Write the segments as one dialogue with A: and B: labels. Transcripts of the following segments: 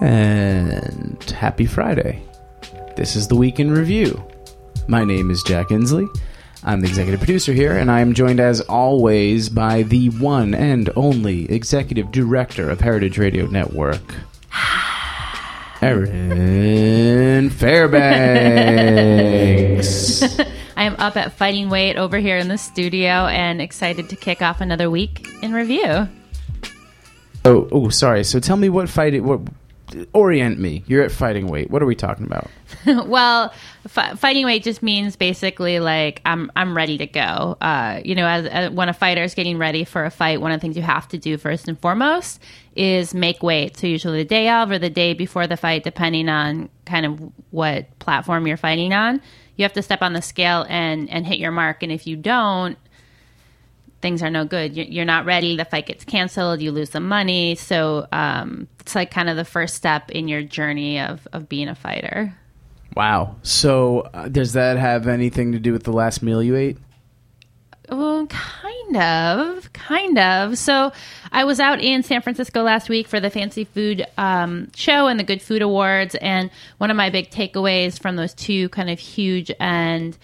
A: And happy Friday. This is the Week in Review. My name is Jack Inslee. I'm the executive producer here, and I am joined as always by the one and only executive director of Heritage Radio Network, Erin Fairbanks.
B: I am up at fighting weight over here in the studio and excited to kick off another week in review.
A: oh, oh, sorry. So tell me what fight it, what orient me. You're at fighting weight. What are we talking about?
B: well, fighting weight just means basically like I'm I'm ready to go. Uh, you know, as, as when a fighter is getting ready for a fight, one of the things you have to do first and foremost is make weight. So usually the day of or the day before the fight, depending on kind of what platform you're fighting on, you have to step on the scale and and hit your mark. And if you don't, things are no good. You're, not ready. The fight gets canceled. You lose the money. So um, it's like kind of the first step in your journey of of being a fighter.
A: Wow. So uh, does that have anything to do with the last meal you ate?
B: Well, kind of, kind of. So, I was out in San Francisco last week for the Fancy Food um, Show and the Good Food Awards, and one of my big takeaways from those two kind of huge and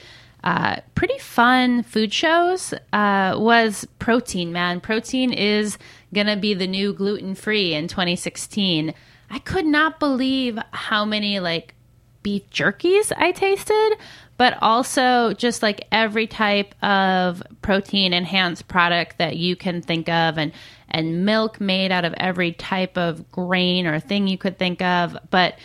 B: uh, pretty fun food shows uh, was protein. Man, protein is gonna be the new gluten free in 2016. I could not believe how many like beef jerkies I tasted, but also just like every type of protein enhanced product that you can think of and and milk made out of every type of grain or thing you could think of, but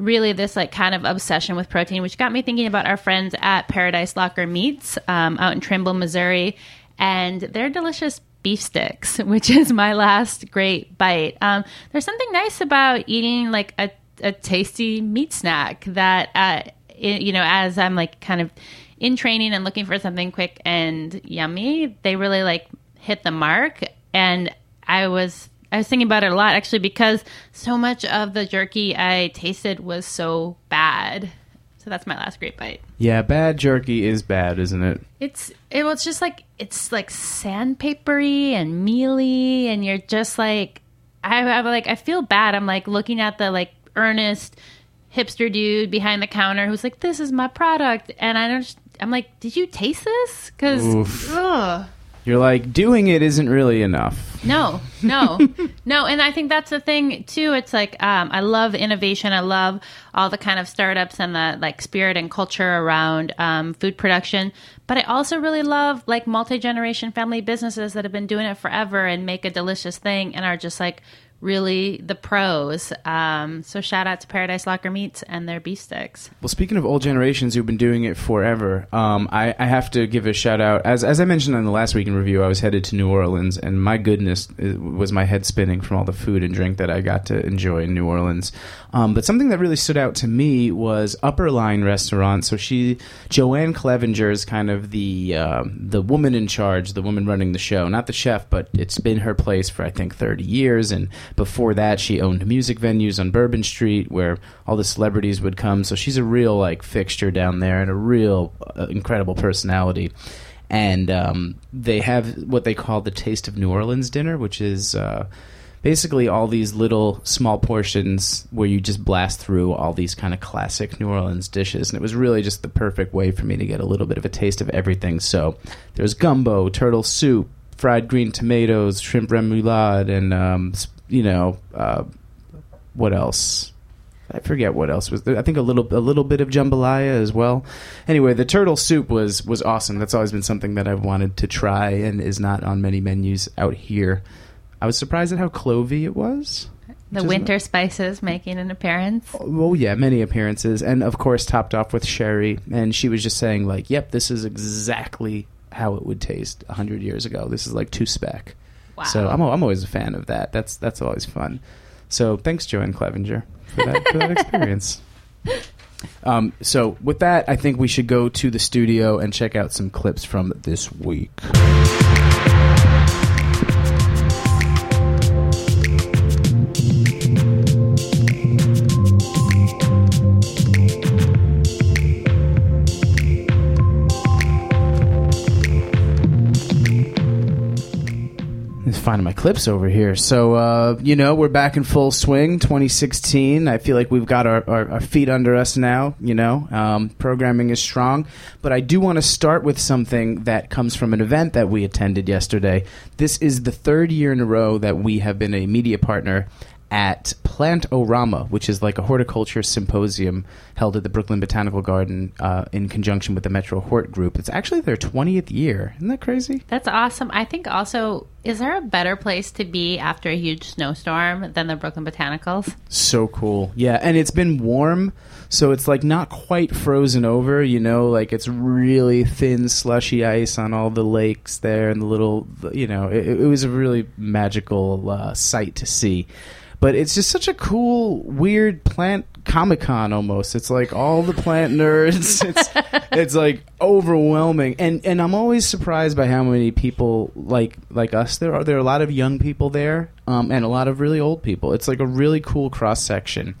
B: really this like kind of obsession with protein, which got me thinking about our friends at Paradise Locker Meats um, out in Trimble, Missouri, and their delicious beef sticks, which is my last great bite. Um, there's something nice about eating like a, a tasty meat snack that, uh, it, you know, as I'm like kind of in training and looking for something quick and yummy, they really like hit the mark. And I was I was thinking about it a lot actually because so much of the jerky I tasted was so bad. So that's my last great bite.
A: Yeah, bad jerky is bad, isn't it?
B: It's it was just like it's like sandpapery and mealy, and you're just like I, I like I feel bad. I'm like looking at the like earnest hipster dude behind the counter who's like, "This is my product," and I don't. I'm like, "Did you taste this?" Because
A: You're like doing it isn't really enough.
B: no, no, no. And I think that's the thing too. It's like um, I love innovation. I love all the kind of startups and the like spirit and culture around um, food production. But I also really love like multi generation family businesses that have been doing it forever and make a delicious thing and are just like really the pros. Um, so shout out to Paradise Locker Meats and their beef sticks.
A: Well, speaking of old generations who've been doing it forever, um, I, I have to give a shout out. As, as I mentioned in the last week in review, I was headed to New Orleans, and my goodness, was my head spinning from all the food and drink that I got to enjoy in New Orleans. Um, but something that really stood out to me was Upper Line Restaurant. So she, JoAnn Clevenger, is kind of the um, the woman in charge, the woman running the show, not the chef, but it's been her place for I think 30 years. And before that, she owned music venues on Bourbon Street where all the celebrities would come. So she's a real like fixture down there and a real uh, incredible personality. And um, they have what they call the Taste of New Orleans dinner, which is. Uh, basically all these little small portions where you just blast through all these kind of classic New Orleans dishes. And it was really just the perfect way for me to get a little bit of a taste of everything. So there's gumbo, turtle soup, fried green tomatoes, shrimp remoulade, and, um, you know, uh, what else? I forget what else was there. I think a little a little bit of jambalaya as well. Anyway, the turtle soup was was awesome. That's always been something that I've wanted to try and is not on many menus out here. I was surprised at how clovey it was.
B: The
A: Which is-
B: winter spices making an appearance.
A: Oh yeah, many appearances, and of course topped off with sherry. And she was just saying like, "Yep, this is exactly how it would taste hundred years ago. This is like two spec."
B: Wow.
A: So I'm I'm always a fan of that. That's that's always fun. So thanks, JoAnn Clevenger, for that, for that experience. Um, so with that, I think we should go to the studio and check out some clips from this week. My clips over here. So, uh, you know, we're back in full swing. 2016. I feel like we've got our, our, our feet under us now. You know, um, programming is strong. But I do want to start with something that comes from an event that we attended yesterday. This is the third year in a row that we have been a media partner at Plant-O-Rama, which is like a horticulture symposium held at the Brooklyn Botanical Garden uh, in conjunction with the Metro Hort Group. It's actually their 20th year. Isn't that crazy?
B: That's awesome. I think also, is there a better place to be after a huge snowstorm than the Brooklyn Botanicals?
A: So cool. Yeah, and it's been warm, so it's like not quite frozen over, you know, like it's really thin, slushy ice on all the lakes there and the little, you know, it, it was a really magical uh, sight to see. But it's just such a cool, weird plant Comic Con almost. It's like all the plant nerds. It's it's like overwhelming, and and I'm always surprised by how many people like like us. There are there are a lot of young people there, um, and a lot of really old people. It's like a really cool cross section.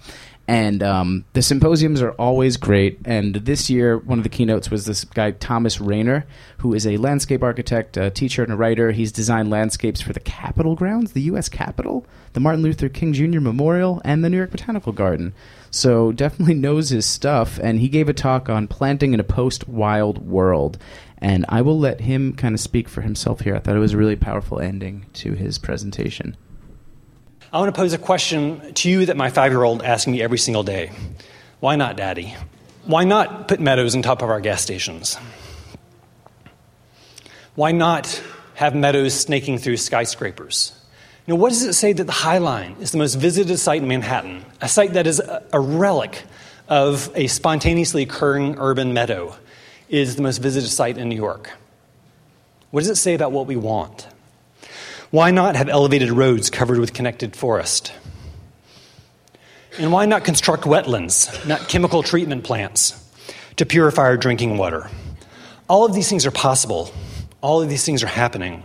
A: And um, the symposiums are always great. And this year, one of the keynotes was this guy, Thomas Rainer, who is a landscape architect, a teacher, and a writer. He's designed landscapes for the Capitol grounds, the U.S. Capitol, the Martin Luther King Jr. Memorial, and the New York Botanical Garden. So definitely knows his stuff. And he gave a talk on planting in a post wild world. And I will let him kind of speak for himself here. I thought it was a really powerful ending to his presentation.
C: I want to pose a question to you that my five year old asks me every single day Why not, Daddy? Why not put meadows on top of our gas stations? Why not have meadows snaking through skyscrapers? Know, what does it say that the High Line is the most visited site in Manhattan, a site that is a relic of a spontaneously occurring urban meadow, is the most visited site in New York? What does it say about what we want? Why not have elevated roads covered with connected forest? And why not construct wetlands, not chemical treatment plants, to purify our drinking water? All of these things are possible. All of these things are happening.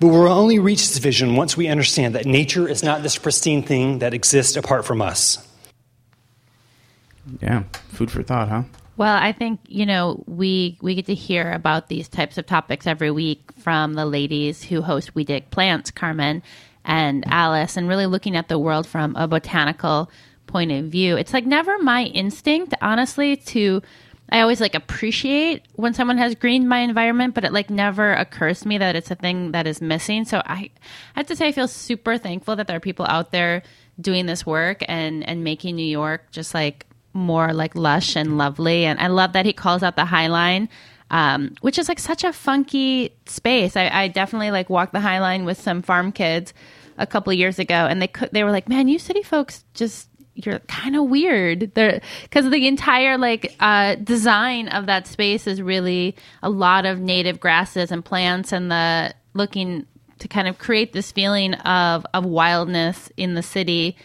C: But we'll only reach this vision once we understand that nature is not this pristine thing that exists apart from us.
A: Yeah, food for thought, huh?
B: Well, I think you know we we get to hear about these types of topics every week from the ladies who host We Dig Plants, Carmen and Alice, and really looking at the world from a botanical point of view. It's like never my instinct, honestly, to I always like appreciate when someone has greened my environment, but it like never occurs to me that it's a thing that is missing. So I, I have to say I feel super thankful that there are people out there doing this work and and making New York just like more like lush and lovely. And I love that he calls out the High Line, um, which is like such a funky space. I, I definitely like walked the High Line with some farm kids a couple years ago, and they they were like, "Man, you city folks just." You're kind of weird because the entire like uh, design of that space is really a lot of native grasses and plants, and the looking to kind of create this feeling of of wildness in the city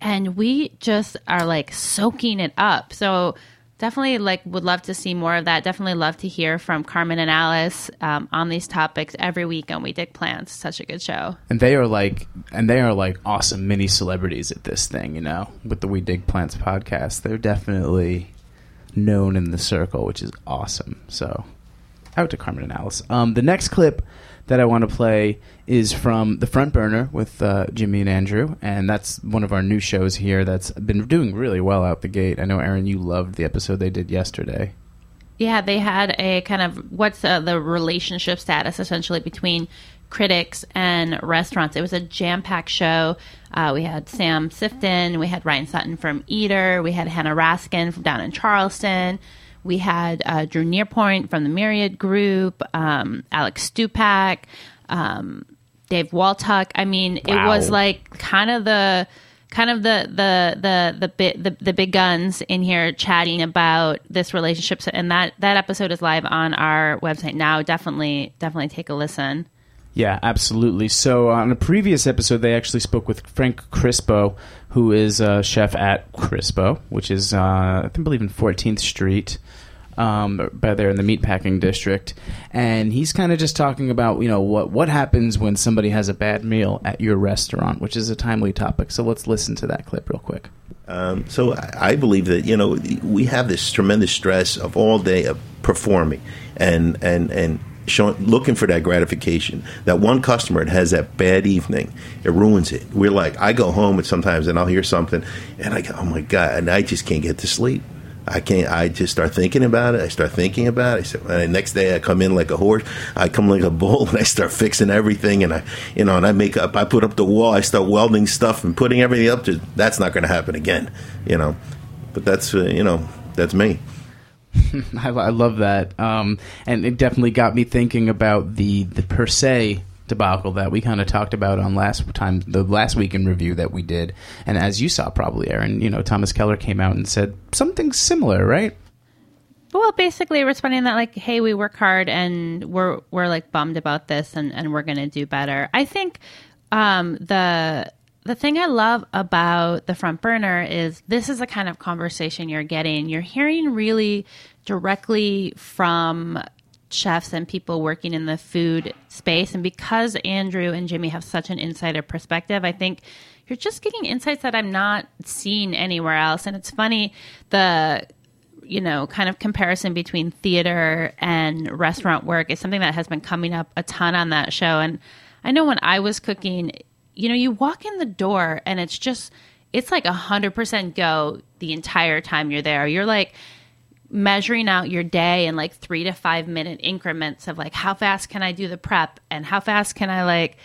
B: and we just are like soaking it up. So definitely like would love to see more of that. Definitely love to hear from Carmen and Alice um, on these topics every week on We Dig Plants. Such a good show.
A: And they are like, and they are like awesome mini celebrities at this thing. You know, with the We Dig Plants podcast, they're definitely known in the circle, which is awesome. So out to Carmen and Alice. Um, the next clip that I want to play is from The Front Burner with uh, Jimmy and Andrew, and that's one of our new shows here that's been doing really well out the gate. I know, Erin, you loved the episode they did yesterday.
B: Yeah, they had a kind of what's uh, the relationship status essentially between critics and restaurants. It was a jam packed show. Uh, we had Sam Sifton, we had Ryan Sutton from Eater, we had Hanna Raskin from down in Charleston. We had uh, Drew Nieporent from the Myriad Group, um, Alex Stupak, um, Dave Waltuck. I mean, wow. it was like kind of the kind of the the the the bit the, the big guns in here chatting about this relationship and that that episode is live on our website now definitely definitely take a listen
A: yeah, absolutely. So on a previous episode, they actually spoke with Frank Crispo, who is a chef at Crispo, which is uh, I believe in 14th Street um, by there in the meatpacking district, and he's kind of just talking about you know what what happens when somebody has a bad meal at your restaurant, which is a timely topic. So let's listen to that clip real quick.
D: Um, so I believe that you know we have this tremendous stress of all day of performing, and and and showing, looking for that gratification. That one customer that has that bad evening, it ruins it. We're like, I go home and sometimes and I'll hear something, and I go, oh my god, and I just can't get to sleep. I can't. I just start thinking about it. I start thinking about it. I said, and the next day I come in like a horse. I come like a bull, and I start fixing everything. And I, you know, and I make up. I put up the wall. I start welding stuff and putting everything up. To that's not going to happen again. You know, but that's uh, you know that's me.
A: I, I love that, um, and it definitely got me thinking about the the per se debacle that we kind of talked about on last time the last week in review that we did. And as you saw probably erin you know thomas keller came out and said something similar right?
B: Well basically responding that like hey we work hard and we're we're like bummed about this and and we're gonna do better. I think um the the thing I love about the front burner is this is the kind of conversation you're getting. You're hearing really directly from chefs and people working in the food space. And because Andrew and Jimmy have such an insider perspective, I think you're just getting insights that I'm not seeing anywhere else. And it's funny, the you know, kind of comparison between theater and restaurant work is something that has been coming up a ton on that show. And I know when I was cooking, you know, you walk in the door and it's just, it's like a hundred percent go the entire time you're there. You're like, measuring out your day in like three to five minute increments of like how fast can I do the prep and how fast can I like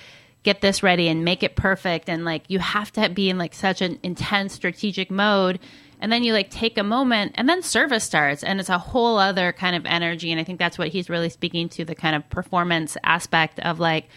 B: get this ready and make it perfect? And like you have to be in like such an intense strategic mode. And then you like take a moment and then service starts. And it's a whole other kind of energy. And I think that's what he's really speaking to the kind of performance aspect of like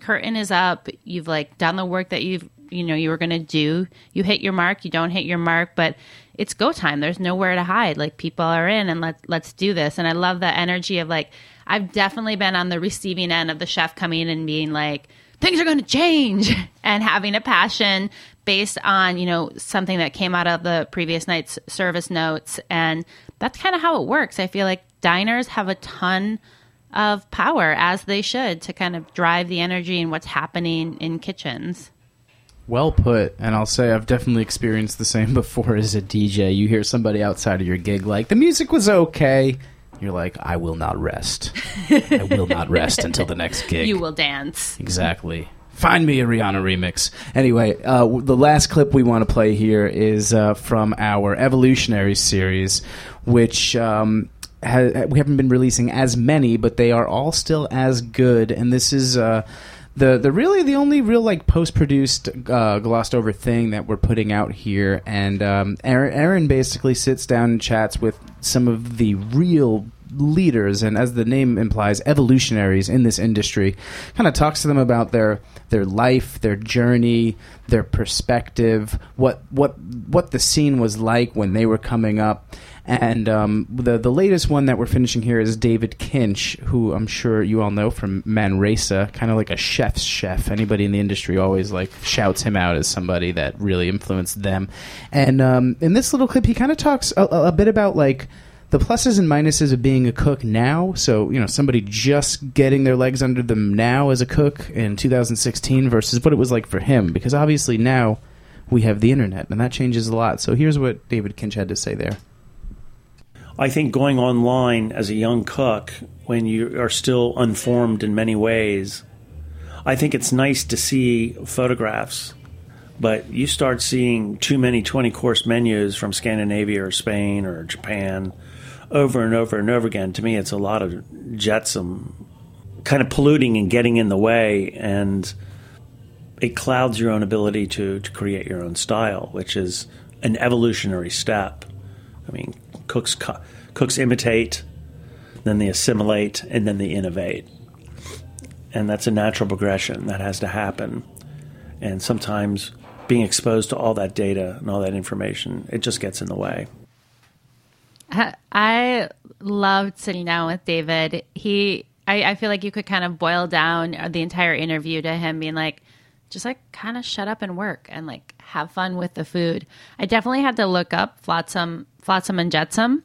B: curtain is up. You've like done the work that you've you know you were going to do. You hit your mark you don't hit your mark but it's go time. There's nowhere to hide. Like people are in and let's let's do this. And i love the energy of like i've definitely been on the receiving end of the chef coming in and being like things are going to change and having a passion based on you know something that came out of the previous night's service notes. And that's kind of how it works. I feel like diners have a ton of power as they should to kind of drive the energy and what's happening in kitchens
A: well put, and I'll say I've definitely experienced the same before as a DJ. You hear somebody outside of your gig like, the music was okay. You're like, I will not rest. I will not rest until the next gig.
B: You will dance.
A: Exactly. Find me a Rihanna remix. Anyway, uh, the last clip we want to play here is uh, from our Evolutionary series, which um, ha- we haven't been releasing as many, but they are all still as good. And this is. Uh, the the really the only real like post produced uh, glossed over thing that we're putting out here, and um, Erin, Erin basically sits down and chats with some of the real leaders and as the name implies evolutionaries in this industry. Kind of talks to them about their their life their journey their perspective what what what the scene was like when they were coming up and um, the the latest one that we're finishing here is David Kinch, who I'm sure you all know from Manresa, kind of like a chef's chef. Anybody in the industry always like shouts him out as somebody that really influenced them. And um, in this little clip, he kind of talks a, a bit about like the pluses and minuses of being a cook now. So, you know, somebody just getting their legs under them now as a cook in 2016 versus what it was like for him. Because obviously now we have the internet and that changes a lot. So here's what David Kinch had to say there.
E: I think going online as a young cook, when you are still unformed in many ways, I think it's nice to see photographs, but you start seeing too many 20 course menus from Scandinavia or Spain or Japan over and over and over again. To me, it's a lot of jetsam kind of polluting and getting in the way, and it clouds your own ability to, to create your own style, which is an evolutionary step. I mean, cooks cooks imitate, then they assimilate, and then they innovate. And that's a natural progression that has to happen. And sometimes being exposed to all that data and all that information, it just gets in the way.
B: I loved sitting down with David. He, I, I feel like you could kind of boil down the entire interview to him being like, just like kind of shut up and work and like have fun with the food. I definitely had to look up flotsam, flotsam and jetsam.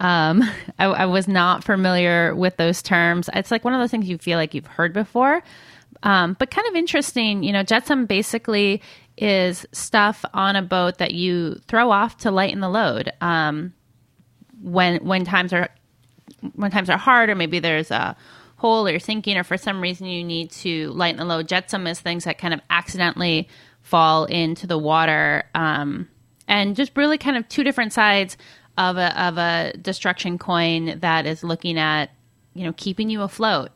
B: Um, I, I, was not familiar with those terms. It's like one of those things you feel like you've heard before, um, but kind of interesting. You know, jetsam basically is stuff on a boat that you throw off to lighten the load um, when when times are when times are hard, or maybe there's a hole or sinking or for some reason you need to lighten the load. Jetsam is things that kind of accidentally fall into the water. Um, and just really kind of two different sides of a, of a destruction coin that is looking at, you know, keeping you afloat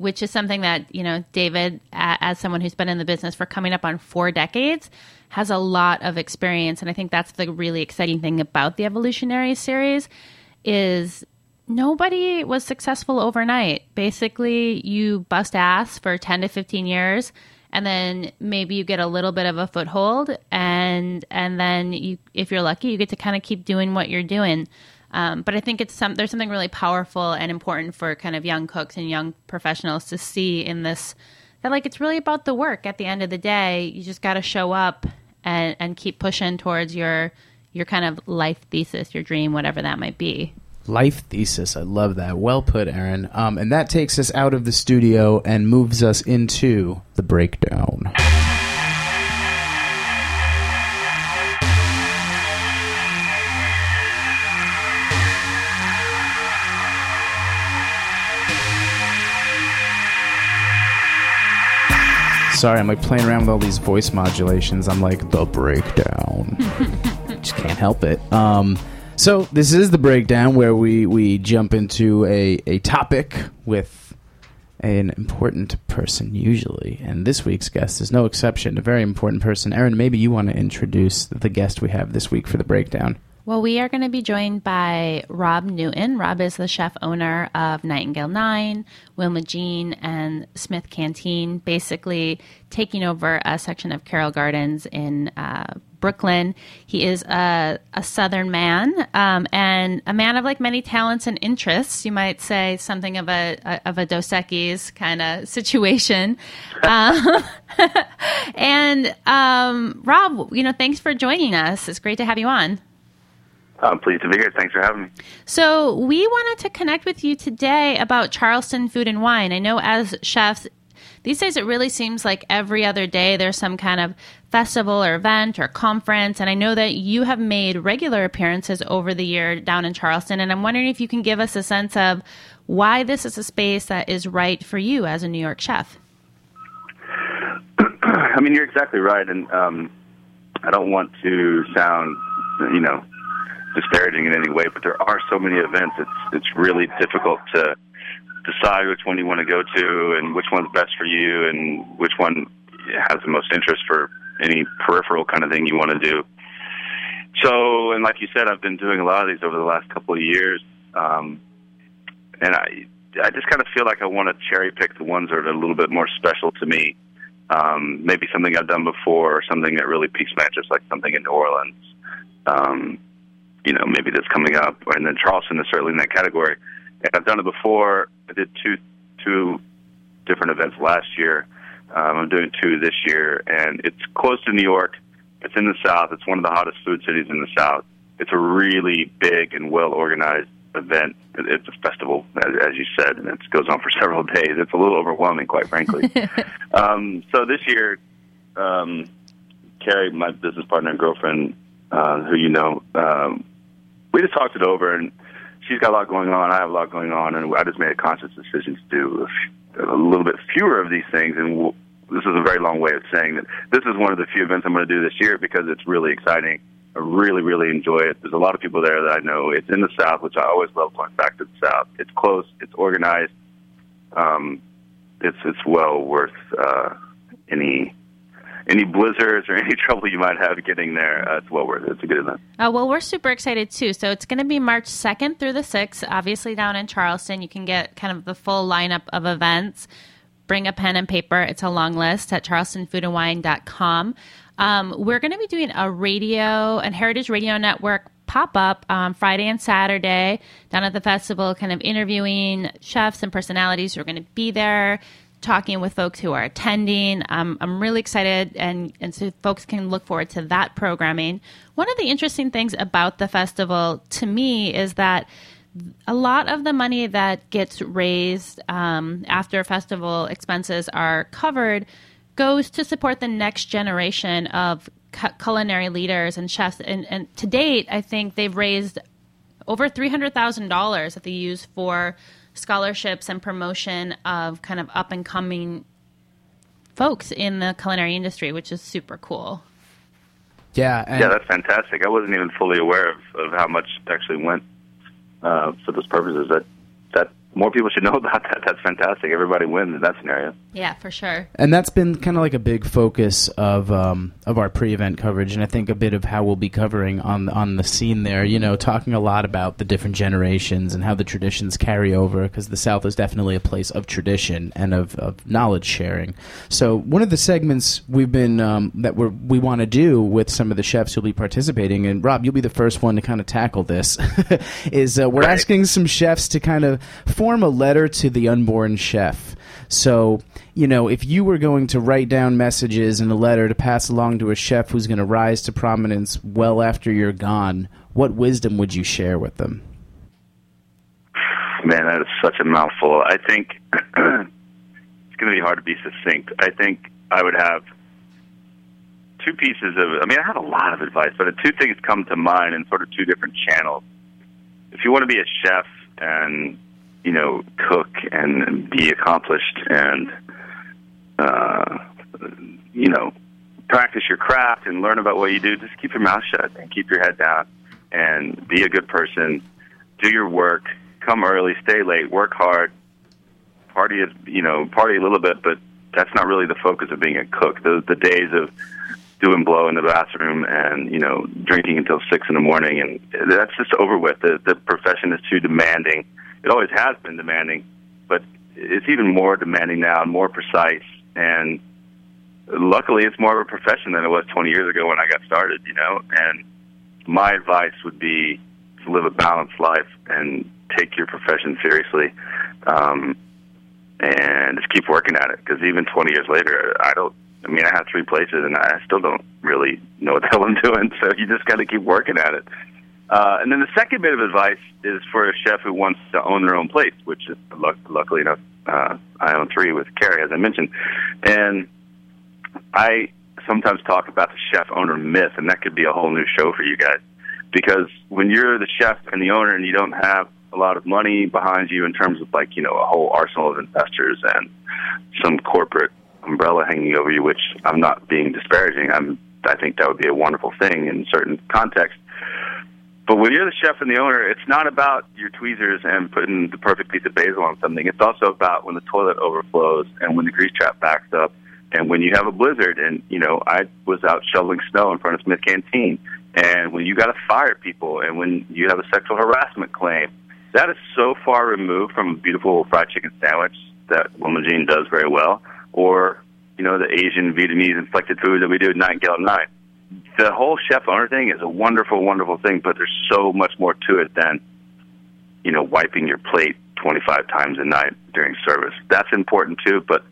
B: which is something that you know David, as someone who's been in the business for coming up on four decades, has a lot of experience, and I think that's the really exciting thing about the Evolutionary series is nobody was successful overnight. Basically, you bust ass for ten to fifteen years, and then maybe you get a little bit of a foothold, and and then you, if you're lucky, you get to kind of keep doing what you're doing. Um, but I think it's some there's something really powerful and important for kind of young cooks and young professionals to see in this that like it's really about the work at the end of the day. You just got to show up and and keep pushing towards your your kind of life thesis, your dream, whatever that might be.
A: Life thesis. I love that. Well put, Erin. Um, and that takes us out of the studio and moves us into the breakdown. Sorry, I'm like playing around with all these voice modulations. I'm like the breakdown. Just can't help it. Um, so this is the breakdown where we we jump into a a topic with an important person usually, and this week's guest is no exception. A very important person. Erin, maybe you want to introduce the guest we have this week for the breakdown.
B: Well, we are going to be joined by Rob Newton. Rob is the chef owner of Nightingale Nine, Wilma Jean, and Smith Canteen, basically taking over a section of Carroll Gardens in uh, Brooklyn. He is a, a Southern man um, and a man of like many talents and interests. You might say something of a, a of a Dos Equis kind of situation. um, and um, Rob, you know, thanks for joining us. It's great to have you on.
F: I'm pleased to be here. Thanks for having me.
B: So, we wanted to connect with you today about Charleston Food and Wine. I know as chefs, these days it really seems like every other day there's some kind of festival or event or conference. And I know that you have made regular appearances over the year down in Charleston. And I'm wondering if you can give us a sense of why this is a space that is right for you as a New York chef.
F: I mean, you're exactly right. And um, I don't want to sound, you know, disparaging in any way, but there are so many events. It's it's really difficult to decide which one you want to go to and which one's best for you and which one has the most interest for any peripheral kind of thing you want to do. So, and like you said, I've been doing a lot of these over the last couple of years, um, and I I just kind of feel like I want to cherry pick the ones that are a little bit more special to me. Um, maybe something I've done before, or something that really piques my interest, like something in New Orleans. Um, you know, maybe that's coming up. And then Charleston is certainly in that category. And I've done it before. I did two two different events last year. Um, I'm doing two this year, and it's close to New York. It's in the South. It's one of the hottest food cities in the South. It's a really big and well organized event. It's a festival, as, as you said, and it goes on for several days. It's a little overwhelming, quite frankly. um, so this year, um, Carrie, my business partner and girlfriend, uh, who you know, um, we just talked it over, and she's got a lot going on. I have a lot going on, and I just made a conscious decision to do a little bit fewer of these things. And we'll, this is a very long way of saying that this is one of the few events I'm going to do this year because it's really exciting. I really, really enjoy it. There's a lot of people there that I know. It's in the South, which I always love going back to the South. It's close. It's organized. Um, it's it's well worth uh, any any blizzards or any trouble you might have getting there, uh, it's well worth it. It's a good event.
B: Uh, well, we're super excited too. So it's going to be March 2nd through the 6th, obviously down in Charleston. You can get kind of the full lineup of events. Bring a pen and paper. It's a long list at charlestonfoodandwine.com. Um, we're going to be doing a radio and Heritage Radio Network pop up um, Friday and Saturday down at the festival, kind of interviewing chefs and personalities who are going to be there, talking with folks who are attending. Um, I'm really excited, and, and so folks can look forward to that programming. One of the interesting things about the festival to me is that a lot of the money that gets raised um, after festival expenses are covered goes to support the next generation of cu- culinary leaders and chefs. And, and to date, I think they've raised over $300,000 that they use for scholarships and promotion of kind of up and coming folks in the culinary industry, which is super cool.
A: Yeah, and
F: Yeah, that's fantastic. I wasn't even fully aware of, of how much actually went uh, for those purposes. That that more people should know about that. That's fantastic. Everybody wins in that scenario.
B: Yeah, for sure.
A: and that's been kind of like a big focus of um, of our pre-event coverage, and I think a bit of how we'll be covering on on the scene there. You know, talking a lot about the different generations and how the traditions carry over, because the South is definitely a place of tradition and of, of knowledge sharing. So one of the segments we've been um, that we we want to do with some of the chefs who'll be participating, and Rob, you'll be the first one to kind of tackle this. is uh, we're asking some chefs to kind of form a letter to the unborn chef. So, you know, if you were going to write down messages in a letter to pass along to a chef who's going to rise to prominence well after you're gone, what wisdom would you share with them?
F: Man, that is such a mouthful. I think it's going to be hard to be succinct. I think I would have two pieces of. I mean, I have a lot of advice, but the two things come to mind in sort of two different channels. If you want to be a chef and you know cook and be accomplished and uh, you know practice your craft and learn about what you do, just keep your mouth shut and keep your head down and be a good person. Do your work. Come early, stay late, work hard, party you know party a little bit, but that's not really the focus of being a cook. The the days of doing blow in the bathroom and you know drinking until six in the morning and that's just over with. The the profession is too demanding. It always has been demanding, but it's even more demanding now and more precise. And luckily, it's more of a profession than it was 20 years ago when I got started. You know, and my advice would be to live a balanced life and take your profession seriously. Um, and just keep working at it because even 20 years later, I don't. I mean, I have three places, and I still don't really know what the hell I'm doing. So you just got to keep working at it. Uh, and then the second bit of advice is for a chef who wants to own their own place, which is luck- luckily enough, uh, I own three with Carrie, as I mentioned. And I sometimes talk about the chef owner myth, and that could be a whole new show for you guys. Because when you're the chef and the owner, and you don't have a lot of money behind you in terms of like you know a whole arsenal of investors and some corporate umbrella hanging over you, which I'm not being disparaging. I'm I think that would be a wonderful thing in certain contexts. But when you're the chef and the owner, it's not about your tweezers and putting the perfect piece of basil on something. It's also about when the toilet overflows and when the grease trap backs up and when you have a blizzard. And, you know, I was out shoveling snow in front of Smith Canteen. And when you got to fire people and when you have a sexual harassment claim, that is so far removed from a beautiful fried chicken sandwich that Wilma Jean does very well, or, you know, the Asian Vietnamese inflected food that we do at Nightingale Nine the whole chef owner thing is a wonderful, wonderful thing, but there's so much more to it than, you know, wiping your plate 25 times a night during service. That's important too, but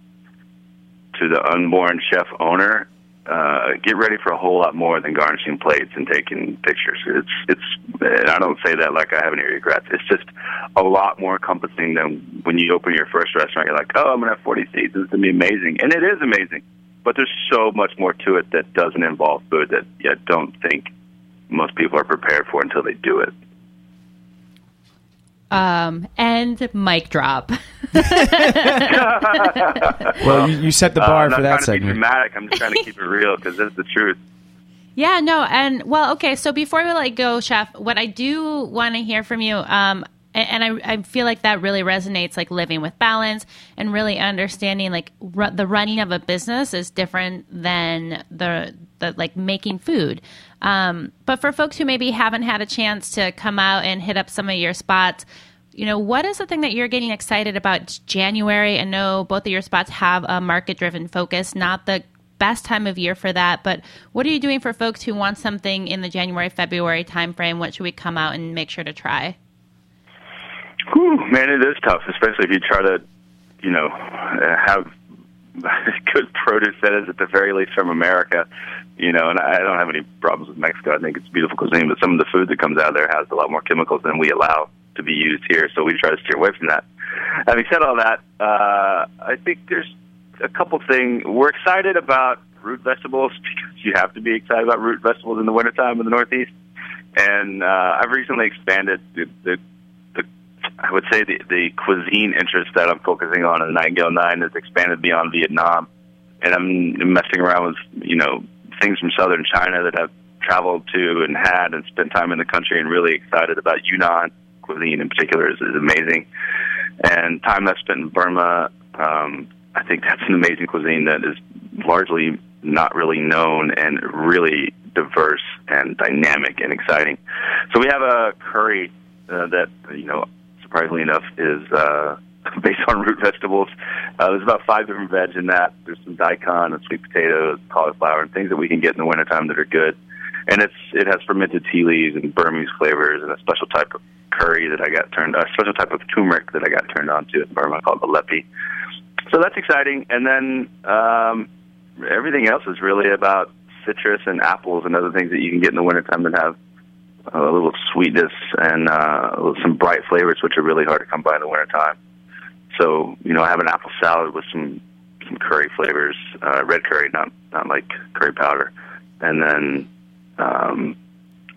F: to the unborn chef owner, uh, get ready for a whole lot more than garnishing plates and taking pictures. It's, it's, and I don't say that like I have any regrets. It's just a lot more encompassing than when you open your first restaurant. You're like, oh, I'm to have 40 seats. This is to be amazing. And it is amazing but there's so much more to it that doesn't involve food that I don't think most people are prepared for until they do it.
B: Um, and mic drop.
A: Well, you, you set the
F: Uh,
A: bar
F: I'm not
A: for that
F: trying to be
A: segment.
F: dramatic. I'm just trying to keep it real because that's the truth.
B: Yeah, no, and well, okay. So before we let go, Chef, what I do want to hear from you, um, a- and I, I feel like that really resonates, like living with balance and really understanding, like ru- the running of a business is different than the the like making food. Um, but for folks who maybe haven't had a chance to come out and hit up some of your spots, you know, what is the thing that you're getting excited about January? I know both of your spots have a market driven focus, not the best time of year for that, but what are you doing for folks who want something in the January, February timeframe? What should we come out and make sure to try?
F: Whew, man, it is tough, especially if you try to, you know, uh, have good produce that is at the very least from America. You know, and I don't have any problems with Mexico. I think it's beautiful cuisine, but some of the food that comes out of there has a lot more chemicals than we allow to be used here. So we try to steer away from that. Having said all that, uh, I think there's a couple things. We're excited about root vegetables because you have to be excited about root vegetables in the wintertime in the Northeast. And uh, I've recently expanded the, the the I would say the, the cuisine interest that I'm focusing on in Nightingale Nine has expanded beyond Vietnam, and I'm messing around with you know things from southern China that I've traveled to and had and spent time in the country and really excited about Yunnan cuisine in particular is, is amazing. And time I've spent in Burma, um, I think that's an amazing cuisine that is largely not really known and really diverse and dynamic and exciting. So we have a curry uh, that you know, surprisingly enough, is uh, based on root vegetables. Uh, there's about five different veg in that. There's some daikon and sweet potatoes, cauliflower, and things that we can get in the wintertime that are good. And it's it has fermented tea leaves and Burmese flavors and a special type of curry that I got turned, a special type of turmeric that I got turned on to in Burma called the lepi. So that's exciting. And then um, everything else is really about citrus and apples and other things that you can get in the wintertime that have a little sweetness and uh, some bright flavors, which are really hard to come by in the wintertime. So, you know, I have an apple salad with some some curry flavors, uh, red curry, not not like curry powder, and then um,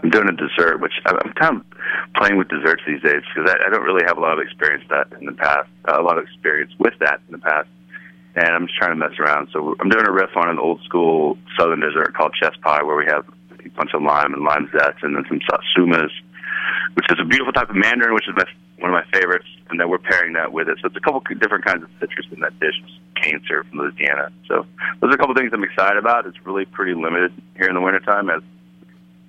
F: I'm doing a dessert, which I'm kind of playing with desserts these days because I, I don't really have a lot of experience that in the past, uh, a lot of experience with that in the past, and I'm just trying to mess around. So I'm doing a riff on an old school southern dessert called chess pie, where we have a bunch of lime and lime zest, and then some satsumas, which is a beautiful type of mandarin, which is my, one of my favorites, and then we're pairing that with it. So it's a couple different kinds of citrus in that dish. Cane syrup from Louisiana. So those are a couple things I'm excited about. It's really pretty limited here in the wintertime, as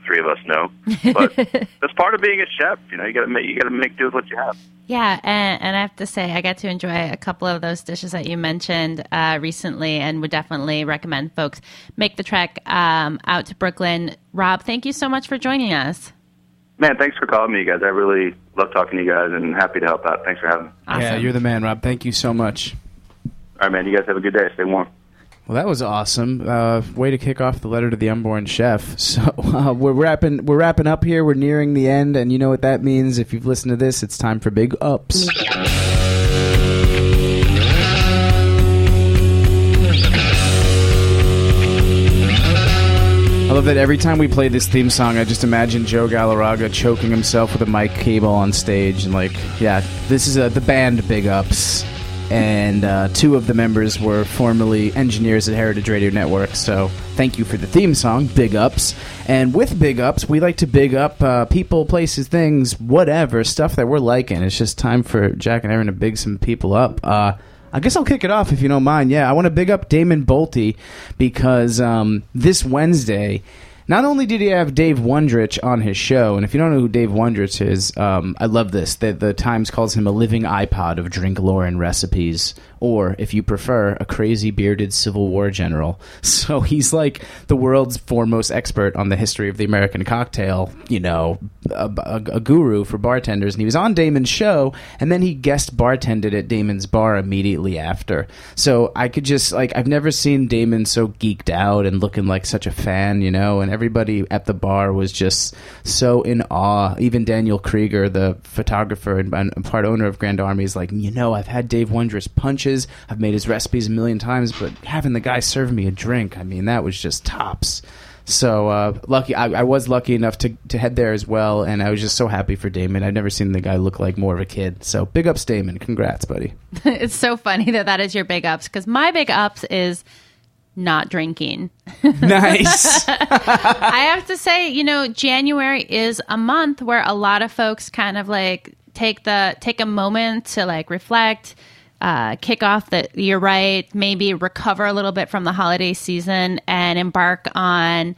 F: three of us know. But that's part of being a chef. You know, you got to make you got to make do with what you have.
B: Yeah, and, and I have to say, I got to enjoy a couple of those dishes that you mentioned uh, recently, and would definitely recommend folks make the trek um, out to Brooklyn. Rob, thank you so much for joining us.
F: Man, thanks for calling me, you guys. I really love talking to you guys, and happy to help out. Thanks for having me.
B: Awesome.
A: Yeah, you're the man, Rob. Thank you so much.
F: All right, man. You guys have a good day. Stay warm.
A: Well, that was awesome. Uh, way to kick off the letter to the unborn chef. So uh, we're wrapping we're wrapping up here. We're nearing the end, and you know what that means. If you've listened to this, it's time for big ups. I love that every time we play this theme song, I just imagine Joe Galarraga choking himself with a mic cable on stage, and like, yeah, this is uh, the band Big Ups and uh, two of the members were formerly engineers at Heritage Radio Network. So thank you for the theme song, Big Ups. And with Big Ups, we like to big up uh, people, places, things, whatever, stuff that we're liking. It's just time for Jack and Erin to big some people up. Uh, I guess I'll kick it off if you don't mind. Yeah, I want to big up Damon Boelte because um, this Wednesday not only did he have Dave Wondrich on his show, and if you don't know who Dave Wondrich is, um, I love this. The, the Times calls him a living iPod of drink lore and recipes, or if you prefer, a crazy bearded Civil War general. So he's like the world's foremost expert on the history of the American cocktail, you know, a, a, a guru for bartenders. And he was on Damon's show, and then he guest bartended at Damon's bar immediately after. So I could just, like, I've never seen Damon so geeked out and looking like such a fan, you know, and everybody at the bar was just so in awe. Even Daniel Krieger, the photographer and, and part owner of Grand Army, is like, you know, I've had Dave Wondrich's punches. I've made his recipes a million times, but having the guy serve me a drink, I mean, that was just tops. So uh, lucky, I, I was lucky enough to, to head there as well, and I was just so happy for Damon. I've never seen the guy look like more of a kid. So big ups, Damon. Congrats, buddy.
B: it's so funny that that is your big ups because my big ups is not drinking.
A: nice.
B: I have to say, you know, January is a month where a lot of folks kind of like take the take a moment to like reflect, uh, kick off the you're right, maybe recover a little bit from the holiday season and embark on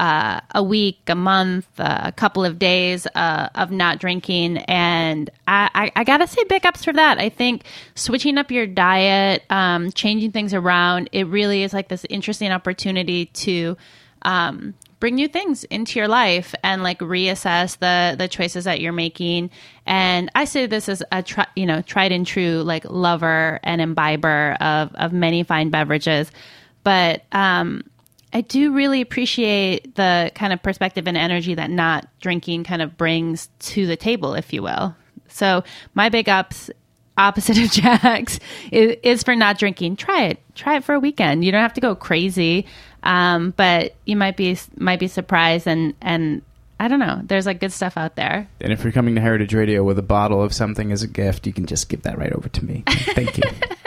B: uh, a week, a month, uh, a couple of days uh, of not drinking. And I, I, I, gotta say, big ups for that. I think switching up your diet, um, changing things around, it really is like this interesting opportunity to um, bring new things into your life and like reassess the the choices that you're making. And I say this as a tri- you know tried and true like lover and imbiber of of many fine beverages, but um, I do really appreciate the kind of perspective and energy that not drinking kind of brings to the table, if you will. So my big ups opposite of Jack's is, is, for not drinking. Try it. Try it for a weekend. You don't have to go crazy, um, but you might be might be surprised and and I don't know. There's like good stuff out there.
A: And if you're coming to Heritage Radio with a bottle of something as a gift, you can just give that right over to me. Thank you.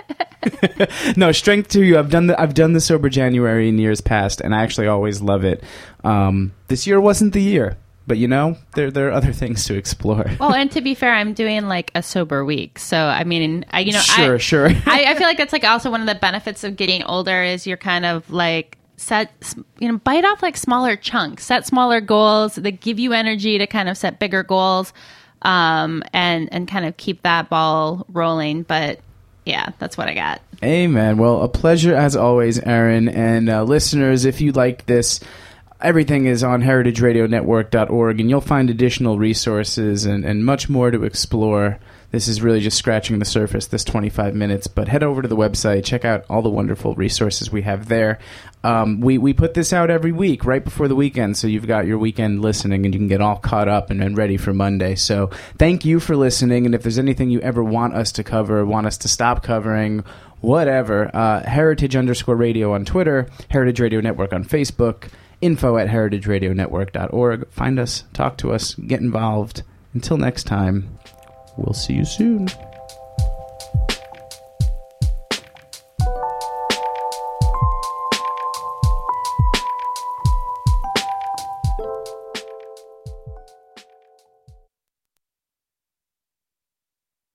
A: no strength to you. I've done the I've done the sober January in years past, and I actually always love it. Um, this year wasn't the year, but you know there there are other things to explore.
B: Well, and to be fair, I'm doing like a sober week, so I mean, I you know,
A: sure,
B: I,
A: sure.
B: I, I feel like that's like also one of the benefits of getting older is you're kind of like set you know bite off like smaller chunks set smaller goals that give you energy to kind of set bigger goals um and and kind of keep that ball rolling but yeah that's what i got
A: Amen. Well, a pleasure as always, Erin. And uh, listeners, if you like this, everything is on heritageradionetwork.org, and you'll find additional resources and, and much more to explore. This is really just scratching the surface, this 25 minutes. But head over to the website, check out all the wonderful resources we have there. Um, we, we put this out every week, right before the weekend, so you've got your weekend listening and you can get all caught up and, and ready for Monday. So thank you for listening. And if there's anything you ever want us to cover, want us to stop covering, whatever, uh, heritage underscore radio on Twitter, Heritage Radio Network on Facebook, info at heritageradionetwork.org. Find us, talk to us, get involved. Until next time, we'll see you soon.